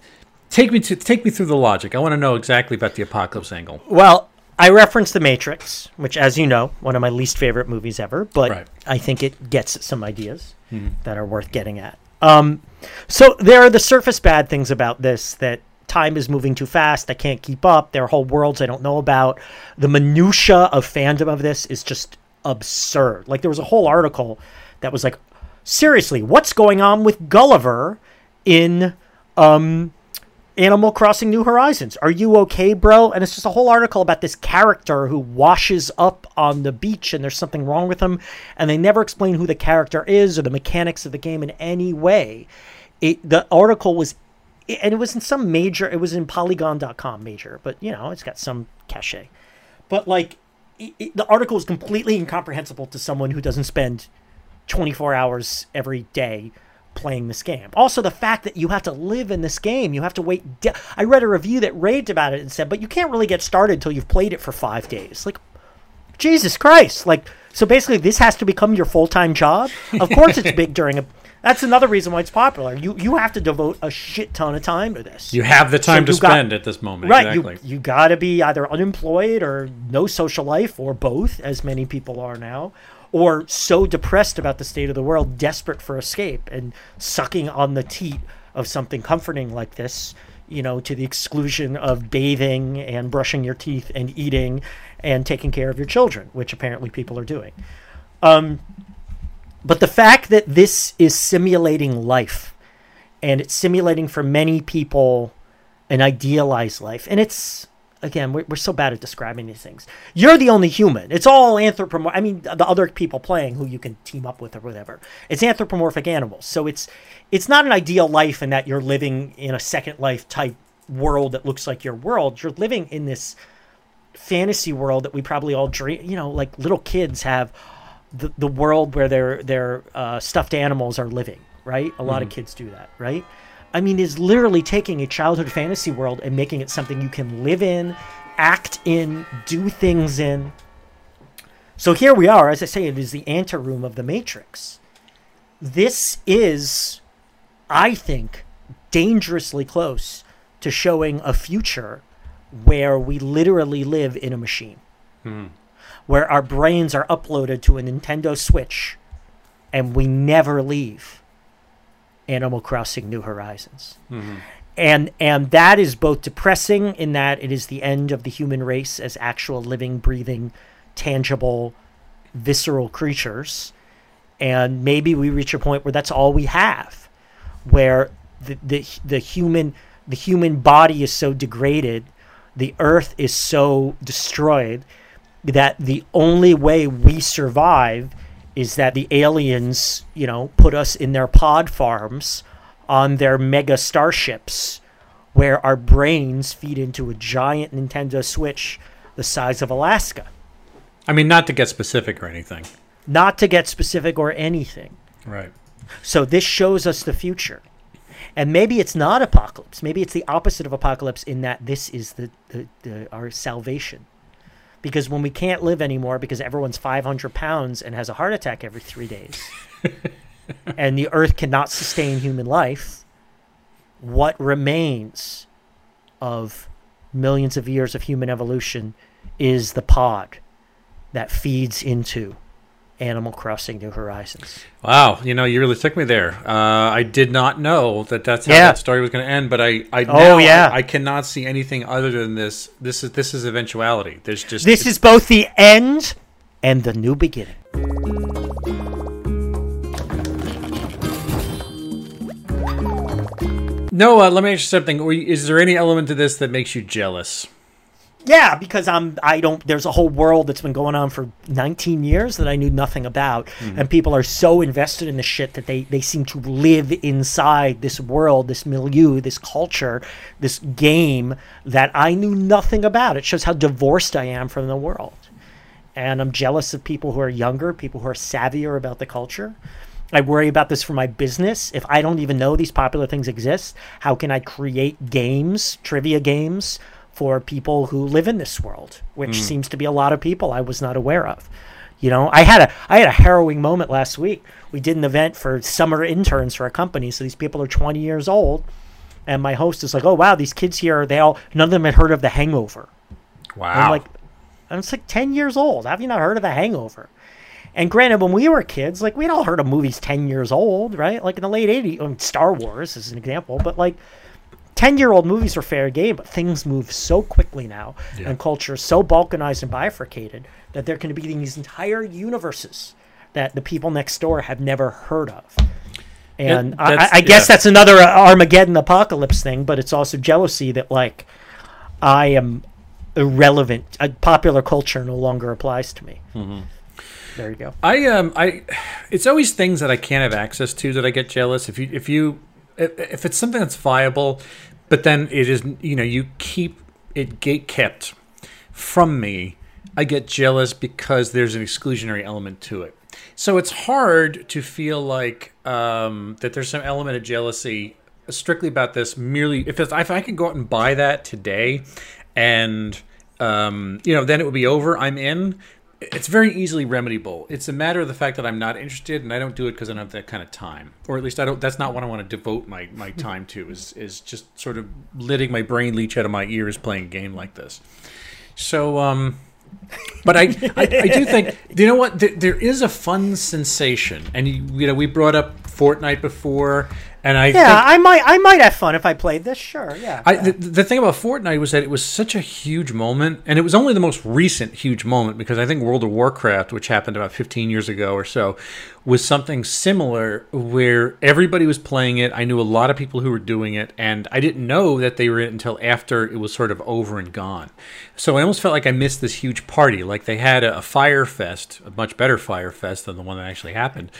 take me to take me through the logic. I want to know exactly about the apocalypse angle. Well, I referenced The Matrix, which, as you know, one of my least favorite movies ever, but Right. I think it gets some ideas that are worth getting at. Um, so there are the surface bad things about this that time is moving too fast. I can't keep up. There are whole worlds I don't know about. The minutia of fandom of this is just absurd. Like there was a whole article that was like, seriously, what's going on with Gulliver in um, Animal Crossing New Horizons. Are you okay, bro? And it's just a whole article about this character who washes up on the beach and there's something wrong with him. And they never explain who the character is or the mechanics of the game in any way. It, the article was, and it was in some major, it was in polygon.com major, but you know, it's got some cachet. But like, it, it- the article is completely incomprehensible to someone who doesn't spend 24 hours every day playing this game. Also, the fact that you have to live in this game, you have to wait. De- I read a review that raved about it and said, but you can't really get started until you've played it for five days. Like, Jesus Christ! Like, so basically, this has to become your full time job. Of course, it's big during a. That's another reason why it's popular. You you have to devote a shit ton of time to this. You have the time to you got- spend at this moment. Right, Exactly. you you got to be either unemployed or no social life or both, as many people are now, or so depressed about the state of the world, desperate for escape and sucking on the teat of something comforting like this, you know, to the exclusion of bathing and brushing your teeth and eating and taking care of your children, which apparently people are doing. Um, but the fact that this is simulating life and it's simulating for many people an idealized life. And it's again, we're, we're so bad at describing these things. You're the only human. It's all anthropomorphic. I mean, the other people playing who you can team up with or whatever. It's anthropomorphic animals. So it's it's not an ideal life in that you're living in a second life type world that looks like your world. You're living in this fantasy world that we probably all dream. You know, like little kids have the, the world where their their uh, stuffed animals are living. Right, a lot of kids do that. Right. I mean, is literally taking a childhood fantasy world and making it something you can live in, act in, do things in. So here we are, as I say, it is the anteroom of the Matrix. This is, I think, dangerously close to showing a future where we literally live in a machine, hmm. where our brains are uploaded to a Nintendo Switch and we never leave Animal Crossing New Horizons. Mm-hmm. And and that is both depressing in that it is the end of the human race as actual living, breathing, tangible, visceral creatures. And maybe we reach a point where that's all we have, where the, the the human the human body is so degraded, the earth is so destroyed that the only way we survive is that the aliens, you know, put us in their pod farms on their mega starships where our brains feed into a giant Nintendo Switch the size of Alaska. I mean, not to get specific or anything. Not to get specific or anything. Right. So this shows us the future. And maybe it's not apocalypse. Maybe it's the opposite of apocalypse in that this is the, the, the our salvation. Because when we can't live anymore because everyone's 500 pounds and has a heart attack every three days, and the earth cannot sustain human life, what remains of millions of years of human evolution is the pod that feeds into Animal Crossing New Horizons. Wow, you know, you really took me there. Uh, I did not know that that's how Yeah. that story was going to end, but I, I Oh, yeah. I, I cannot see anything other than this. This is this is eventuality. There's just This is both the end and the new beginning. no. Uh, let me ask you something. Is there any element to this that makes you jealous? Yeah, because I'm I don't there's a whole world that's been going on for 19 years that I knew nothing about mm-hmm. and people are so invested in the shit that they they seem to live inside this world, this milieu, this culture, this game that I knew nothing about. It shows how divorced I am from the world. And I'm jealous of people who are younger, people who are savvier about the culture. I worry about this for my business. If I don't even know these popular things exist, how can I create games, trivia games for people who live in this world, which mm. seems to be a lot of people I was not aware of. You know, I had a I had a harrowing moment last week. We did an event for summer interns for a company, so these people are 20 years old, and my host is like, "Oh wow, these kids here, they all none of them had heard of The Hangover." Wow. I'm like, I'm like 10 years old. Have you not heard of The Hangover? And granted, when we were kids, like we'd all heard of movies 10 years old, right? Like in the late 80s, I mean, Star Wars is an example, but like 10 year old movies are fair game, but things move so quickly now Yeah. and culture is so balkanized and bifurcated that there can be these entire universes that the people next door have never heard of. And I, I I guess yeah. that's another Armageddon apocalypse thing, but it's also jealousy that like I am irrelevant. Uh, popular culture no longer applies to me. Mm-hmm. There you go. I um I it's always things that I can't have access to that I get jealous. If you if you if, if it's something that's viable, but then it is you know you keep it gate kept from me, I get jealous because there's an exclusionary element to it. So it's hard to feel like um, that there's some element of jealousy strictly about this merely if if I could go out and buy that today and um, you know then it would be over I'm in it's very easily remediable. It's a matter of the fact that I'm not interested and I don't do it because I don't have that kind of time. Or at least I don't that's not what I want to devote my, my time to is is just sort of letting my brain leech out of my ears playing a game like this. So um but I, I, I do think you know what? There, there is a fun sensation, and you, you know we brought up Fortnite before, and I Yeah, I might I might have fun if I played this. Sure, yeah. I, the, the thing about Fortnite was that it was such a huge moment, and it was only the most recent huge moment because I think World of Warcraft, which happened about 15 years ago or so, was something similar where everybody was playing it. I knew a lot of people who were doing it, and I didn't know that they were in it until after it was sort of over and gone. So I almost felt like I missed this huge party. Like they had a, a fire fest, a much better fire fest than the one that actually happened.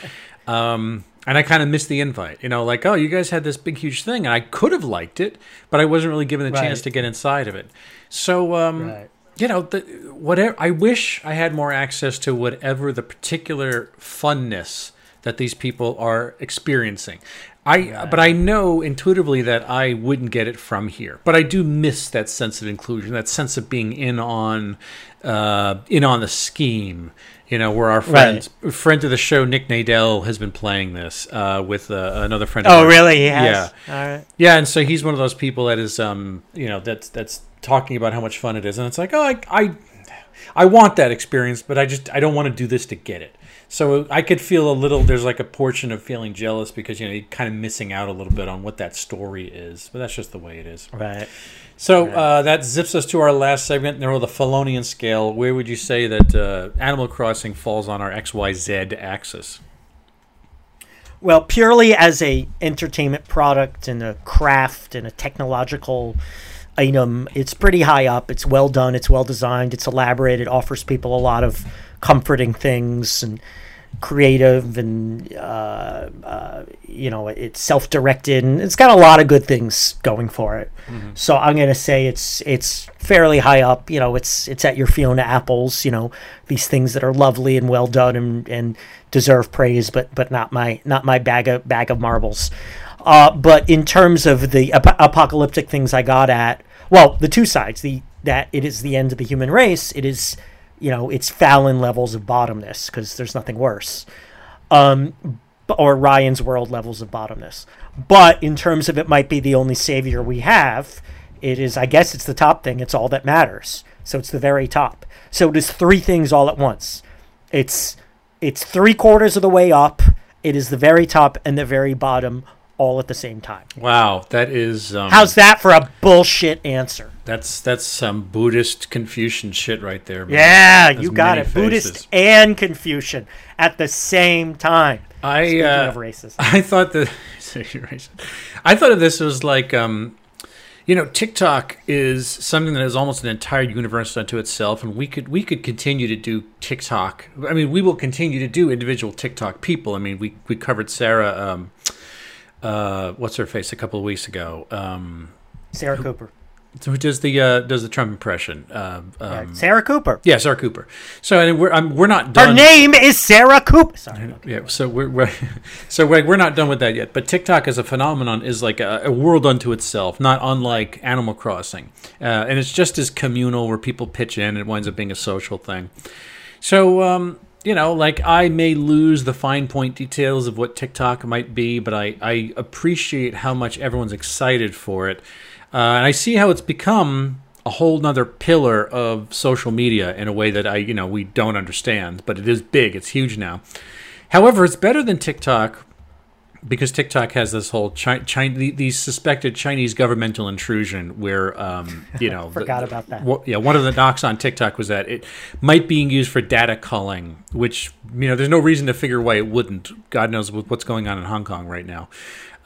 Um, and I kind of missed the invite. You know, like, oh, you guys had this big, huge thing, and I could have liked it, but I wasn't really given the chance to get inside of it. So, um, Right. you know, the, whatever. I wish I had more access to whatever the particular funness that these people are experiencing. I, but I know intuitively that I wouldn't get it from here. But I do miss that sense of inclusion, that sense of being in on, uh, in on the scheme. You know, where our friend, friend of the show, Nick Nadell, has been playing this uh, with uh, another friend. of oh, really? He has. Yeah. All right. Yeah, and so he's one of those people that is, um, you know, that's that's talking about how much fun it is, and it's like, oh, I, I, I want that experience, but I just I don't want to do this to get it. So I could feel a little. There's like a portion of feeling jealous because you know you're kind of missing out a little bit on what that story is, but that's just the way it is. Right. So uh, that zips us to our last segment. Now, the Fallonian scale. Where would you say that uh, Animal Crossing falls on our X Y Z axis? Well, purely as a entertainment product and a craft and a technological item, it's pretty high up. It's well done. It's well designed. It's elaborate. It offers people a lot of comforting things and creative and uh, uh, you know it's self-directed and it's got a lot of good things going for it. So I'm gonna say it's it's fairly high up. You know, it's it's at your Fiona Apples. You know, these things that are lovely and well done and, and deserve praise, but but not my not my bag of bag of marbles. Uh, but in terms of the ap- apocalyptic things I got at, well, the two sides, the that it is the end of the human race. It is, you know, it's Fallon levels of bottomness because there's nothing worse. Um, or Ryan's world levels of bottomness. But in terms of it might be the only savior we have, it is, I guess it's the top thing. It's all that matters. So it's the very top. So it is three things all at once. It's it's three quarters of the way up. It is the very top and the very bottom all at the same time. Wow, that is um, How's that for a bullshit answer? that's that's some Buddhist Confucian shit right there. man. Yeah, That's you got it. Buddhist and Confucian at the same time. I Speaking uh, of racism. I thought that. I thought of this as like um, you know, TikTok is something that is almost an entire universe unto itself, and we could we could continue to do TikTok. I mean, we will continue to do individual TikTok people. I mean, we we covered Sarah. Um, uh, what's her face a couple of weeks ago? Um, Sarah Cooper. So who does the uh, does the Trump impression? Uh, um, Sarah Cooper. Yeah, Sarah Cooper. So and we're I'm, we're not done. Her name is Sarah Cooper. Sorry. Yeah, so we're, we're so we're, we're not done with that yet. But TikTok as a phenomenon is like a, a world unto itself, not unlike Animal Crossing, uh, and it's just as communal where people pitch in. It winds up being a social thing. So um, you know, like I may lose the fine point details of what TikTok might be, but I I appreciate how much everyone's excited for it, uh, and I see how it's become a whole nother pillar of social media in a way that I you know we don't understand, but it is big. It's huge now. However, it's better than TikTok because TikTok has this whole Chi- Chi- the- these suspected Chinese governmental intrusion, where um, you know, the- Forgot about that. yeah, one of the knocks on TikTok was that it might being used for data culling, which you know, there's no reason to figure why it wouldn't. God knows what's going on in Hong Kong right now.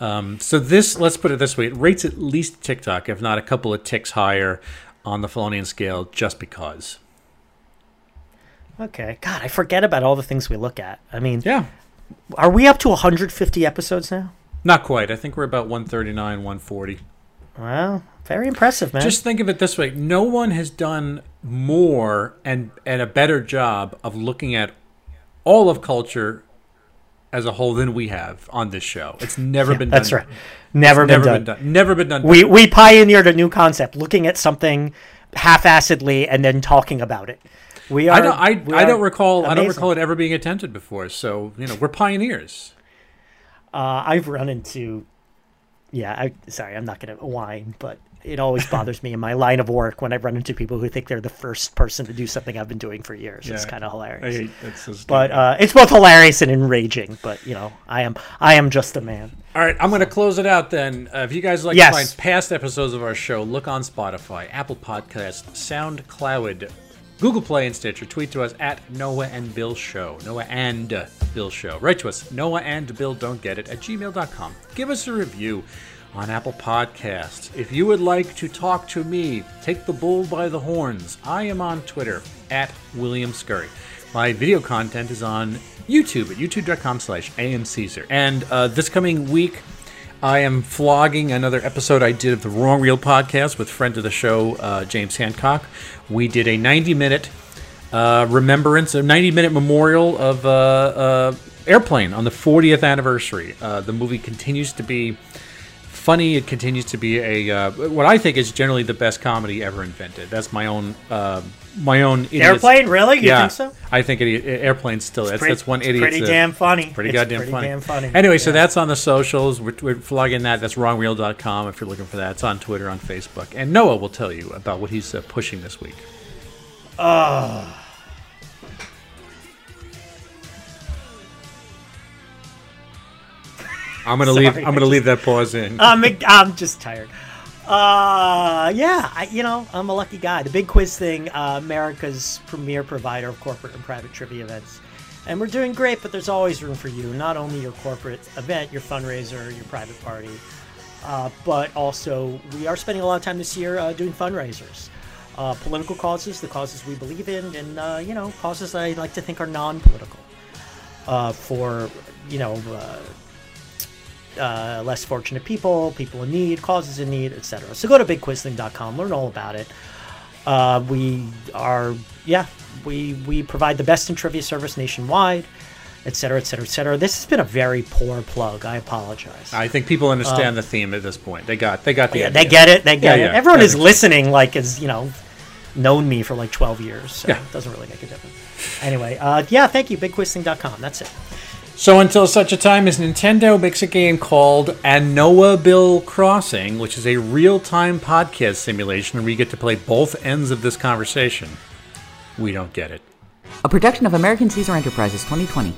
Um, so this, let's put it this way: it rates at least TikTok, if not a couple of ticks higher on the Fallonian scale, just because. Okay. God, I forget about all the things we look at. I mean, Yeah, are we up to 150 episodes now? not quite. I think we're about 139, 140. Well, very impressive, man. Just think of it this way: no one has done more and and a better job of looking at all of culture as a whole than we have on this show. It's never been done. That's right. Never, been, never done. been done. Never been done. We we pioneered a new concept, looking at something half-assedly and then talking about it. We are. I don't. I, I don't recall. I don't recall it ever being attempted before. So you know, we're pioneers. Uh, I've run into. Yeah, I sorry, I'm not going to whine, but it always bothers me in my line of work when I run into people who think they're the first person to do something I've been doing for years. It's kind of hilarious. that's but uh, it's both hilarious and enraging. But you know, I am I am just a man. All right, I'm going to close it out then. Uh, if you guys like Yes. to find past episodes of our show, look on Spotify, Apple Podcasts, SoundCloud, Google Play, and Stitcher. Tweet to us at Noah and Bill Show. Noah and Bill Show. Write to us, Noah and Bill Don't Get It at gmail.com. Give us a review on Apple Podcasts. If you would like to talk to me, take the bull by the horns. I am on Twitter at William Scurry. My video content is on YouTube at youtube.com slash amcaesar. And uh, this coming week, I am flogging another episode I did of the Wrong Reel podcast with friend of the show, uh, James Hancock. We did a 90 minute uh, remembrance, a 90 minute memorial of uh, uh, Airplane on the 40th anniversary. Uh, the movie continues to be funny. It continues to be a uh, what I think is generally the best comedy ever invented. That's my own uh, my own idiot's- Airplane, really? You yeah, think so? I think it, Airplane's still that's, pretty- that's one idiot. pretty damn funny. Pretty It's goddamn pretty funny. damn funny. Anyway, so that's on the socials. We're, we're flogging that. That's wrongreel.com if you're looking for that. It's on Twitter, on Facebook. And Noah will tell you about what he's uh, pushing this week. I'm gonna leave. I'm gonna leave that pause in. I'm I'm just tired. Uh, yeah, I, you know, I'm a lucky guy. The big quiz thing, uh, America's premier provider of corporate and private trivia events. And we're doing great, but there's always room for you. Not only your corporate event, your fundraiser, your private party, uh, but also we are spending a lot of time this year uh, doing fundraisers. Uh, political causes, the causes we believe in, and uh, you know causes I like to think are non-political. Uh, for you know uh, less fortunate people, people in need, causes in need, etc. So go to bigquizthing.com, learn all about it. Uh, we are, yeah, we we provide the best in trivia service nationwide, et cetera, et cetera, et cetera. This has been a very poor plug. I apologize. I think people understand the theme at this point. They got they got the yeah, idea. they get it. They get Yeah, it. yeah. Everyone is listening, like, is you know, known me for like 12 years. So Yeah. it doesn't really make a difference. Anyway, uh, yeah, thank you. Bigquizthing.com. That's it. So until such a time as Nintendo makes a game called Anoa Bill Crossing, which is a real-time podcast simulation where you get to play both ends of this conversation, we don't get it. A production of American Caesar Enterprises 2020.